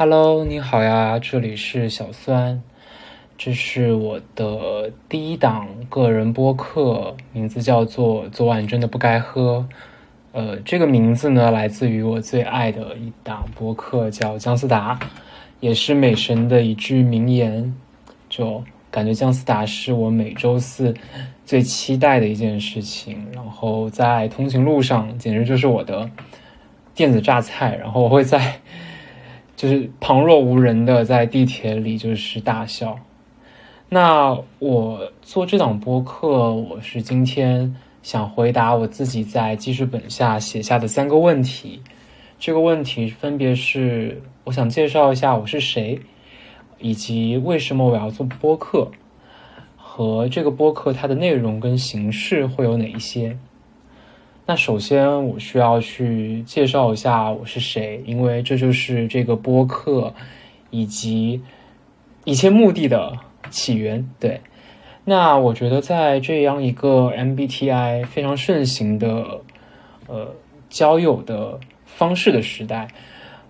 Hello，你好呀，这里是小酸，这是我的第一档个人播客，名字叫做《昨晚真的不该喝》。呃，这个名字呢，来自于我最爱的一档播客，叫姜思达，也是美神的一句名言，就感觉姜思达是我每周四最期待的一件事情。然后在通勤路上，简直就是我的电子榨菜。然后我会在。就是旁若无人的在地铁里就是大笑。那我做这档播客，我是今天想回答我自己在记事本下写下的三个问题。这个问题分别是：我想介绍一下我是谁，以及为什么我要做播客，和这个播客它的内容跟形式会有哪一些。那首先，我需要去介绍一下我是谁，因为这就是这个播客以及一切目的的起源。对，那我觉得在这样一个 MBTI 非常盛行的呃交友的方式的时代，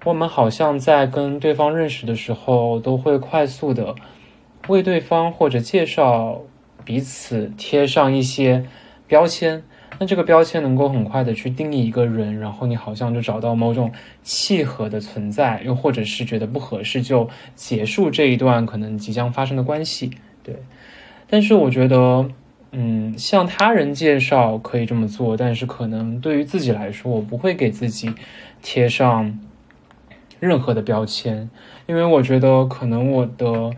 我们好像在跟对方认识的时候，都会快速的为对方或者介绍彼此贴上一些标签。那这个标签能够很快的去定义一个人，然后你好像就找到某种契合的存在，又或者是觉得不合适就结束这一段可能即将发生的关系。对，但是我觉得，嗯，向他人介绍可以这么做，但是可能对于自己来说，我不会给自己贴上任何的标签，因为我觉得可能我的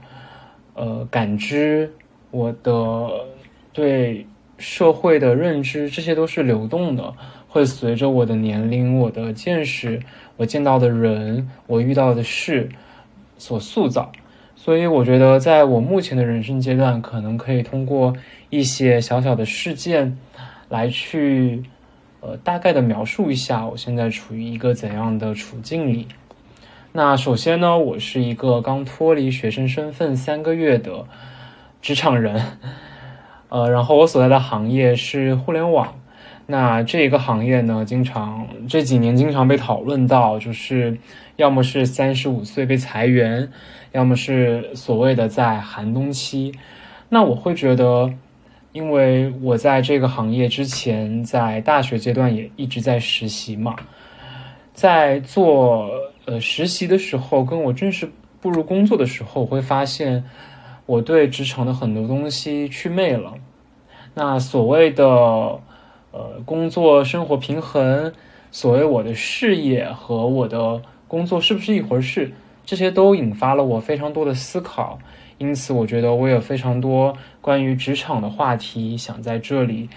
呃感知，我的对。社会的认知，这些都是流动的，会随着我的年龄、我的见识、我见到的人、我遇到的事所塑造。所以，我觉得在我目前的人生阶段，可能可以通过一些小小的事件来去，呃，大概的描述一下我现在处于一个怎样的处境里。那首先呢，我是一个刚脱离学生身份三个月的职场人。呃，然后我所在的行业是互联网，那这一个行业呢，经常这几年经常被讨论到，就是要么是三十五岁被裁员，要么是所谓的在寒冬期。那我会觉得，因为我在这个行业之前，在大学阶段也一直在实习嘛，在做呃实习的时候，跟我正式步入工作的时候，我会发现。我对职场的很多东西祛魅了，那所谓的呃工作生活平衡，所谓我的事业和我的工作是不是一回事，这些都引发了我非常多的思考。因此，我觉得我有非常多关于职场的话题想在这里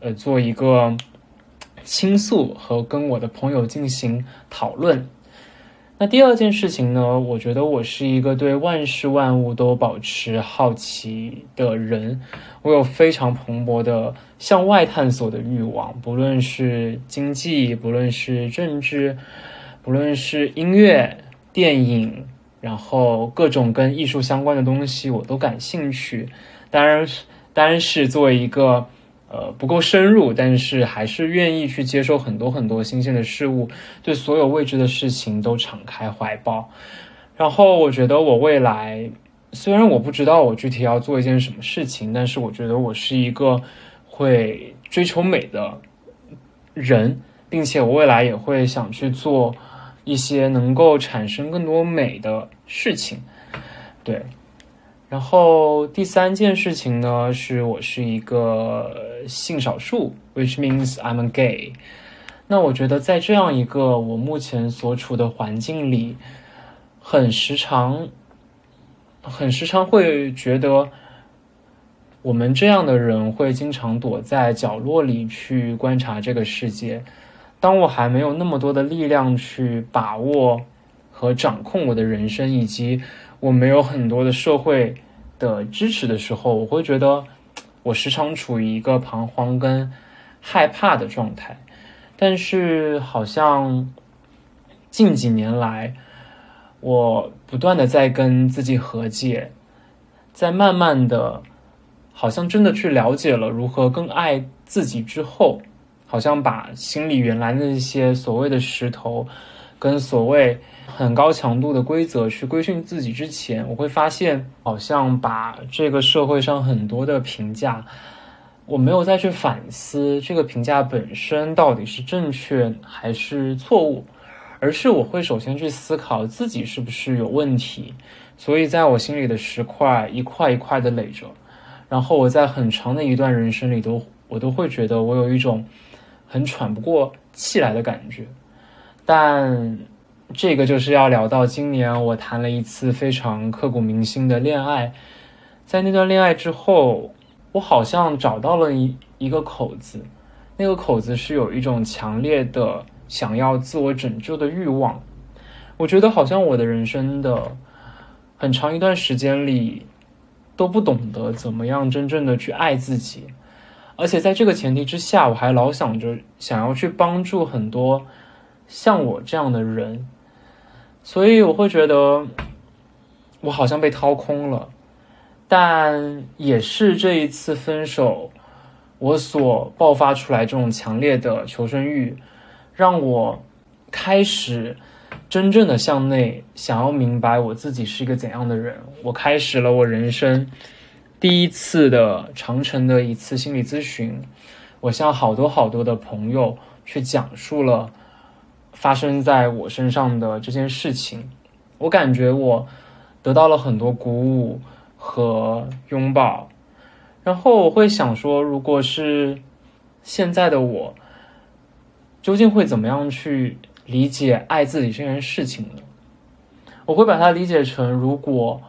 呃做一个倾诉和跟我的朋友进行讨论。那第二件事情呢？我觉得我是一个对万事万物都保持好奇的人，我有非常蓬勃的向外探索的欲望，不论是经济，不论是政治，不论是音乐、电影，然后各种跟艺术相关的东西，我都感兴趣。当然，当然是作为一个。呃，不够深入，但是还是愿意去接受很多很多新鲜的事物，对所有未知的事情都敞开怀抱。然后，我觉得我未来虽然我不知道我具体要做一件什么事情，但是我觉得我是一个会追求美的人，并且我未来也会想去做一些能够产生更多美的事情。对。然后第三件事情呢，是我是一个性少数，which means I'm gay。那我觉得在这样一个我目前所处的环境里，很时常，很时常会觉得，我们这样的人会经常躲在角落里去观察这个世界。当我还没有那么多的力量去把握和掌控我的人生，以及我没有很多的社会的支持的时候，我会觉得我时常处于一个彷徨跟害怕的状态。但是好像近几年来，我不断的在跟自己和解，在慢慢的，好像真的去了解了如何更爱自己之后，好像把心里原来那些所谓的石头。跟所谓很高强度的规则去规训自己之前，我会发现，好像把这个社会上很多的评价，我没有再去反思这个评价本身到底是正确还是错误，而是我会首先去思考自己是不是有问题，所以在我心里的石块一块一块的垒着，然后我在很长的一段人生里都我都会觉得我有一种很喘不过气来的感觉。但这个就是要聊到今年我谈了一次非常刻骨铭心的恋爱，在那段恋爱之后，我好像找到了一一个口子，那个口子是有一种强烈的想要自我拯救的欲望。我觉得好像我的人生的很长一段时间里都不懂得怎么样真正的去爱自己，而且在这个前提之下，我还老想着想要去帮助很多。像我这样的人，所以我会觉得我好像被掏空了，但也是这一次分手，我所爆发出来这种强烈的求生欲，让我开始真正的向内，想要明白我自己是一个怎样的人。我开始了我人生第一次的长城的一次心理咨询，我向好多好多的朋友去讲述了。发生在我身上的这件事情，我感觉我得到了很多鼓舞和拥抱，然后我会想说，如果是现在的我，究竟会怎么样去理解爱自己这件事情呢？我会把它理解成，如果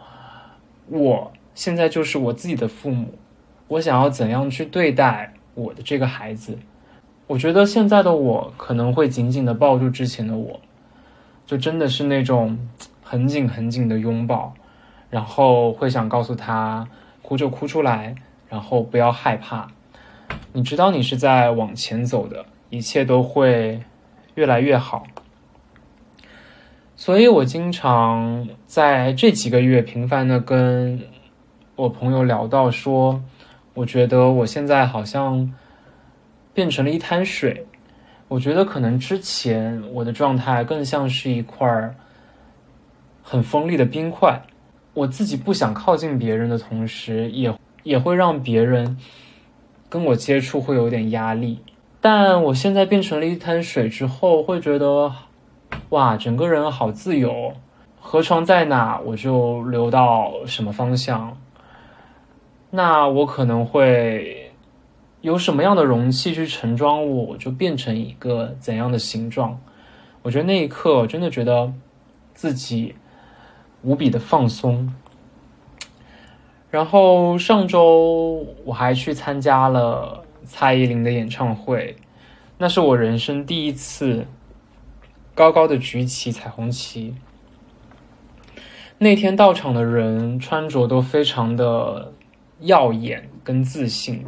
我现在就是我自己的父母，我想要怎样去对待我的这个孩子？我觉得现在的我可能会紧紧的抱住之前的我，就真的是那种很紧很紧的拥抱，然后会想告诉他，哭就哭出来，然后不要害怕，你知道你是在往前走的，一切都会越来越好。所以我经常在这几个月频繁的跟我朋友聊到说，我觉得我现在好像。变成了一滩水，我觉得可能之前我的状态更像是一块很锋利的冰块，我自己不想靠近别人的同时，也也会让别人跟我接触会有点压力。但我现在变成了一滩水之后，会觉得哇，整个人好自由，河床在哪我就流到什么方向。那我可能会。有什么样的容器去盛装我，我就变成一个怎样的形状。我觉得那一刻，真的觉得自己无比的放松。然后上周我还去参加了蔡依林的演唱会，那是我人生第一次高高的举起彩虹旗。那天到场的人穿着都非常的耀眼跟自信。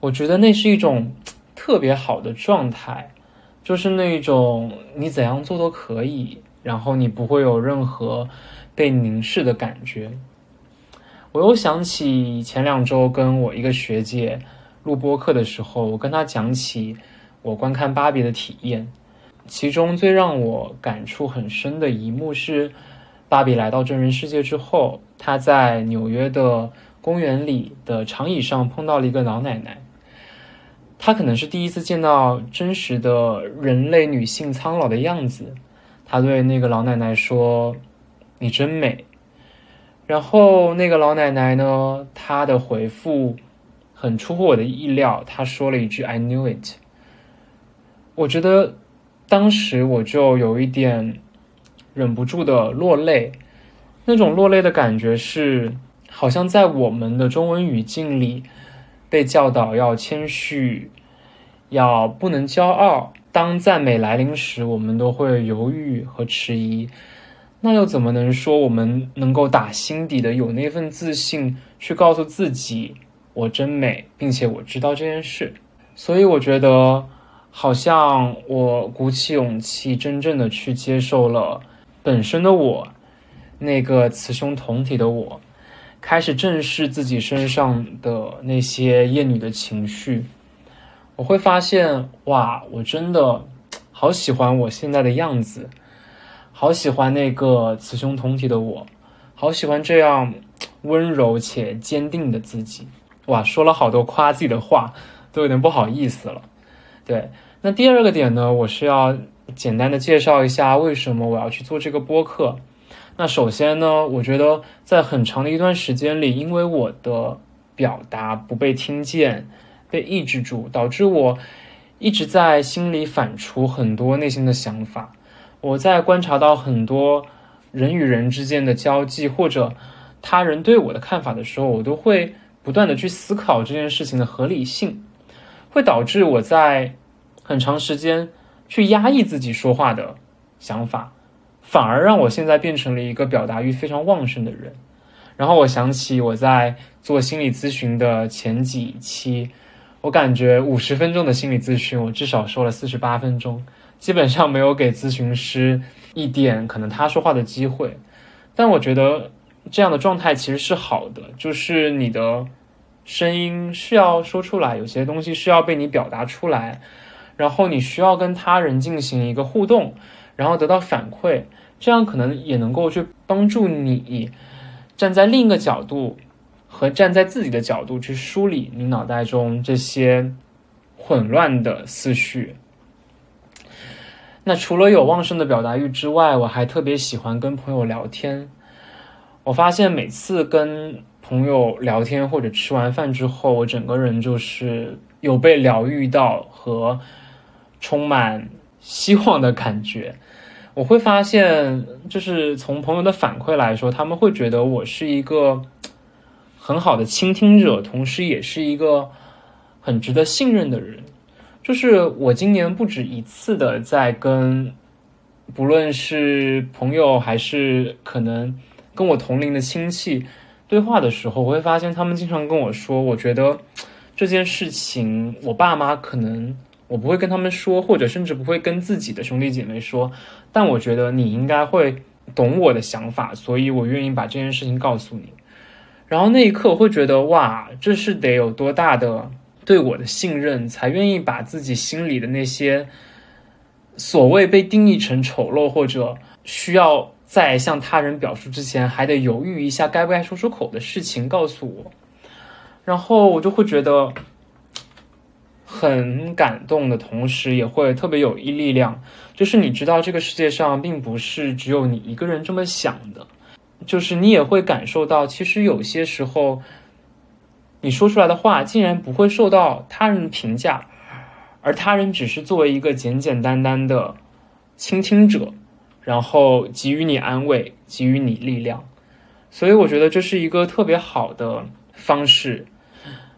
我觉得那是一种特别好的状态，就是那种你怎样做都可以，然后你不会有任何被凝视的感觉。我又想起前两周跟我一个学姐录播课的时候，我跟她讲起我观看芭比的体验，其中最让我感触很深的一幕是，芭比来到真人世界之后，她在纽约的公园里的长椅上碰到了一个老奶奶。她可能是第一次见到真实的人类女性苍老的样子，她对那个老奶奶说：“你真美。”然后那个老奶奶呢，她的回复很出乎我的意料，她说了一句 “I knew it”。我觉得当时我就有一点忍不住的落泪，那种落泪的感觉是，好像在我们的中文语境里。被教导要谦虚，要不能骄傲。当赞美来临时，我们都会犹豫和迟疑。那又怎么能说我们能够打心底的有那份自信，去告诉自己我真美，并且我知道这件事？所以我觉得，好像我鼓起勇气，真正的去接受了本身的我，那个雌雄同体的我。开始正视自己身上的那些厌女的情绪，我会发现，哇，我真的好喜欢我现在的样子，好喜欢那个雌雄同体的我，好喜欢这样温柔且坚定的自己。哇，说了好多夸自己的话，都有点不好意思了。对，那第二个点呢，我是要简单的介绍一下为什么我要去做这个播客。那首先呢，我觉得在很长的一段时间里，因为我的表达不被听见，被抑制住，导致我一直在心里反刍很多内心的想法。我在观察到很多人与人之间的交际，或者他人对我的看法的时候，我都会。不断的去思考这件事情的合理性，会导致我在很长时间去压抑自己说话的想法，反而让我现在变成了一个表达欲非常旺盛的人。然后我想起我在做心理咨询的前几期，我感觉五十分钟的心理咨询，我至少说了四十八分钟，基本上没有给咨询师一点可能他说话的机会。但我觉得这样的状态其实是好的，就是你的。声音是要说出来，有些东西是要被你表达出来，然后你需要跟他人进行一个互动，然后得到反馈，这样可能也能够去帮助你站在另一个角度和站在自己的角度去梳理你脑袋中这些混乱的思绪。那除了有旺盛的表达欲之外，我还特别喜欢跟朋友聊天。我发现每次跟朋友聊天或者吃完饭之后，我整个人就是有被疗愈到和充满希望的感觉。我会发现，就是从朋友的反馈来说，他们会觉得我是一个很好的倾听者，同时也是一个很值得信任的人。就是我今年不止一次的在跟，不论是朋友还是可能跟我同龄的亲戚。对话的时候，我会发现他们经常跟我说：“我觉得这件事情，我爸妈可能我不会跟他们说，或者甚至不会跟自己的兄弟姐妹说。但我觉得你应该会懂我的想法，所以我愿意把这件事情告诉你。”然后那一刻，我会觉得哇，这是得有多大的对我的信任，才愿意把自己心里的那些所谓被定义成丑陋或者需要。在向他人表述之前，还得犹豫一下该不该说出口的事情告诉我，然后我就会觉得很感动的同时，也会特别有一力量，就是你知道这个世界上并不是只有你一个人这么想的，就是你也会感受到，其实有些时候你说出来的话竟然不会受到他人评价，而他人只是作为一个简简单单的倾听者。然后给予你安慰，给予你力量，所以我觉得这是一个特别好的方式。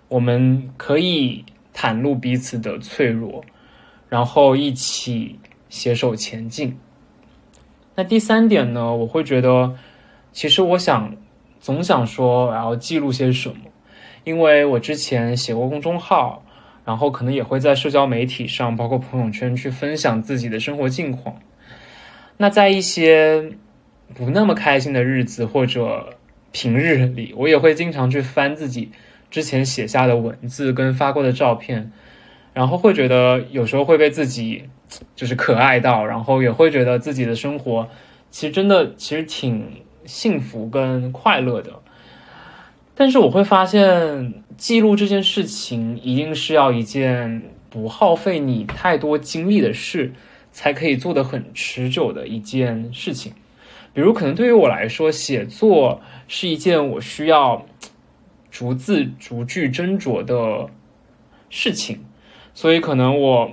我们可以袒露彼此的脆弱，然后一起携手前进。那第三点呢？我会觉得，其实我想总想说我要记录些什么，因为我之前写过公众号，然后可能也会在社交媒体上，包括朋友圈去分享自己的生活近况。那在一些不那么开心的日子或者平日里，我也会经常去翻自己之前写下的文字跟发过的照片，然后会觉得有时候会被自己就是可爱到，然后也会觉得自己的生活其实真的其实挺幸福跟快乐的。但是我会发现，记录这件事情一定是要一件不耗费你太多精力的事。才可以做得很持久的一件事情，比如可能对于我来说，写作是一件我需要逐字逐句斟酌的事情，所以可能我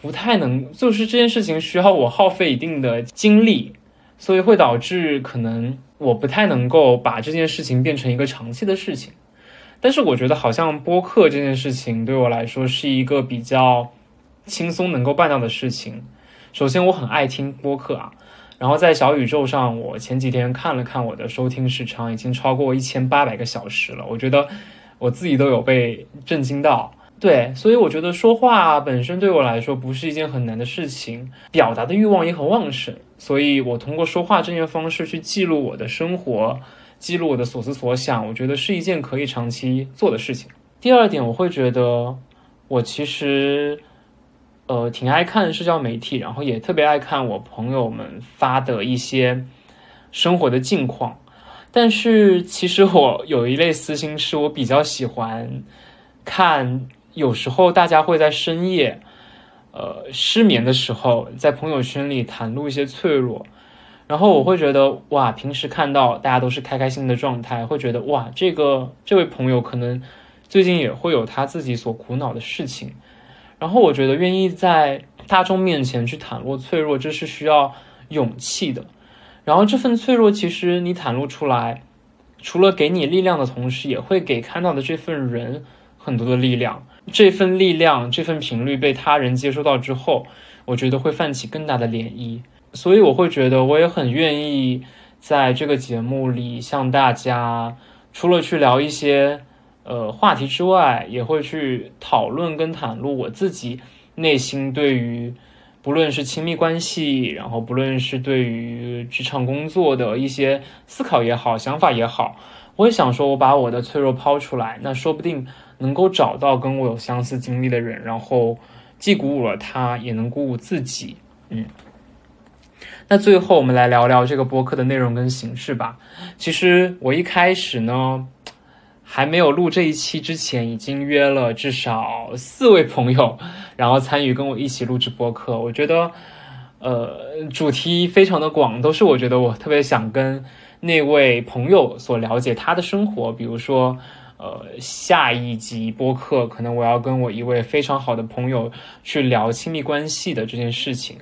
不太能，就是这件事情需要我耗费一定的精力，所以会导致可能我不太能够把这件事情变成一个长期的事情。但是我觉得好像播客这件事情对我来说是一个比较轻松能够办到的事情。首先，我很爱听播客啊，然后在小宇宙上，我前几天看了看我的收听时长，已经超过一千八百个小时了。我觉得我自己都有被震惊到。对，所以我觉得说话本身对我来说不是一件很难的事情，表达的欲望也很旺盛。所以我通过说话这些方式去记录我的生活，记录我的所思所想，我觉得是一件可以长期做的事情。第二点，我会觉得我其实。呃挺爱看社交媒体，然后也特别爱看我朋友们发的一些生活的近况。但是其实我有一类私心，是我比较喜欢看，有时候大家会在深夜，呃失眠的时候，在朋友圈里袒露一些脆弱，然后我会觉得哇，平时看到大家都是开开心的状态，会觉得哇，这个这位朋友可能最近也会有他自己所苦恼的事情，然后我觉得愿意在大众面前去袒露脆弱，这是需要勇气的。然后这份脆弱，其实你袒露出来，除了给你力量的同时，也会给看到的这份人很多的力量。这份力量，这份频率被他人接收到之后，我觉得会泛起更大的涟漪。所以我会觉得，我也很愿意在这个节目里向大家，除了去聊一些呃话题之外，也会去讨论跟袒露我自己内心对于。不论是亲密关系，然后不论是对于职场工作的一些思考也好，想法也好，我也想说，我把我的脆弱抛出来，那说不定能够找到跟我有相似经历的人，然后既鼓舞了他，也能鼓舞自己。嗯，那最后我们来聊聊这个播客的内容跟形式吧。其实我一开始呢。还没有录这一期之前，已经约了至少四位朋友，然后参与跟我一起录制播客。我觉得，呃，主题非常的广，都是我觉得我特别想跟那位朋友所了解他的生活。比如说，呃，下一集播客可能我要跟我一位非常好的朋友去聊亲密关系的这件事情。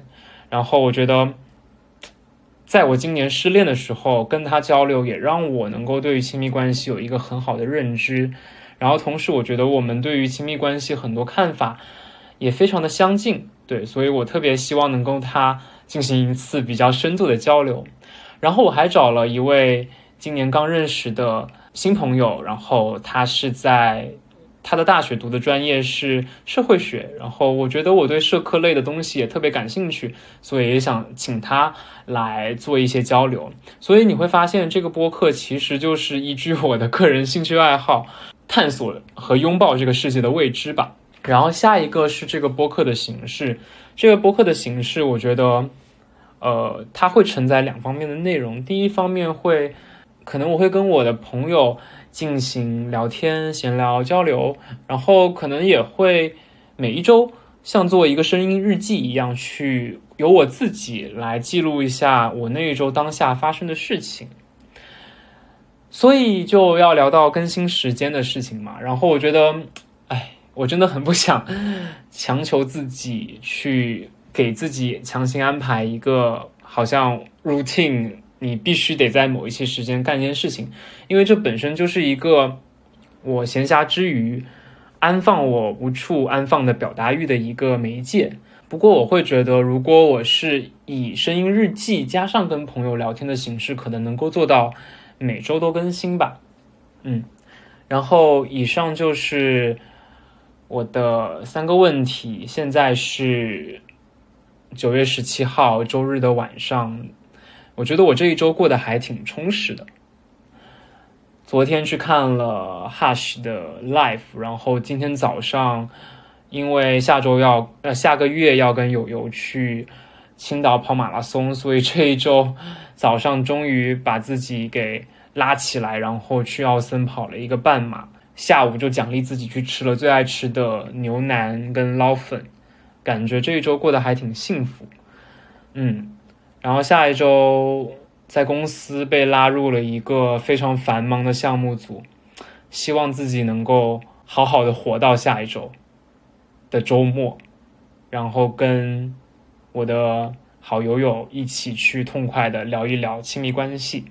然后我觉得。在我今年失恋的时候，跟他交流也让我能够对于亲密关系有一个很好的认知。然后同时，我觉得我们对于亲密关系很多看法也非常的相近，对，所以我特别希望能够他进行一次比较深度的交流。然后我还找了一位今年刚认识的新朋友，然后他是在。他的大学读的专业是社会学，然后我觉得我对社科类的东西也特别感兴趣，所以也想请他来做一些交流。所以你会发现，这个播客其实就是依据我的个人兴趣爱好，探索和拥抱这个世界的未知吧。然后下一个是这个播客的形式，这个播客的形式，我觉得，呃，它会承载两方面的内容。第一方面会，可能我会跟我的朋友。进行聊天、闲聊、交流，然后可能也会每一周像做一个声音日记一样，去由我自己来记录一下我那一周当下发生的事情。所以就要聊到更新时间的事情嘛。然后我觉得，哎，我真的很不想强求自己去给自己强行安排一个好像 routine。你必须得在某一些时间干一件事情，因为这本身就是一个我闲暇之余安放我无处安放的表达欲的一个媒介。不过我会觉得，如果我是以声音日记加上跟朋友聊天的形式，可能能够做到每周都更新吧。嗯，然后以上就是我的三个问题。现在是九月十七号周日的晚上。我觉得我这一周过得还挺充实的。昨天去看了 Hush 的 Live，然后今天早上因为下周要呃下个月要跟友友去青岛跑马拉松，所以这一周早上终于把自己给拉起来，然后去奥森跑了一个半马。下午就奖励自己去吃了最爱吃的牛腩跟捞粉，感觉这一周过得还挺幸福。嗯。然后下一周在公司被拉入了一个非常繁忙的项目组，希望自己能够好好的活到下一周的周末，然后跟我的好友友一起去痛快的聊一聊亲密关系。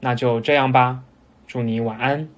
那就这样吧，祝你晚安。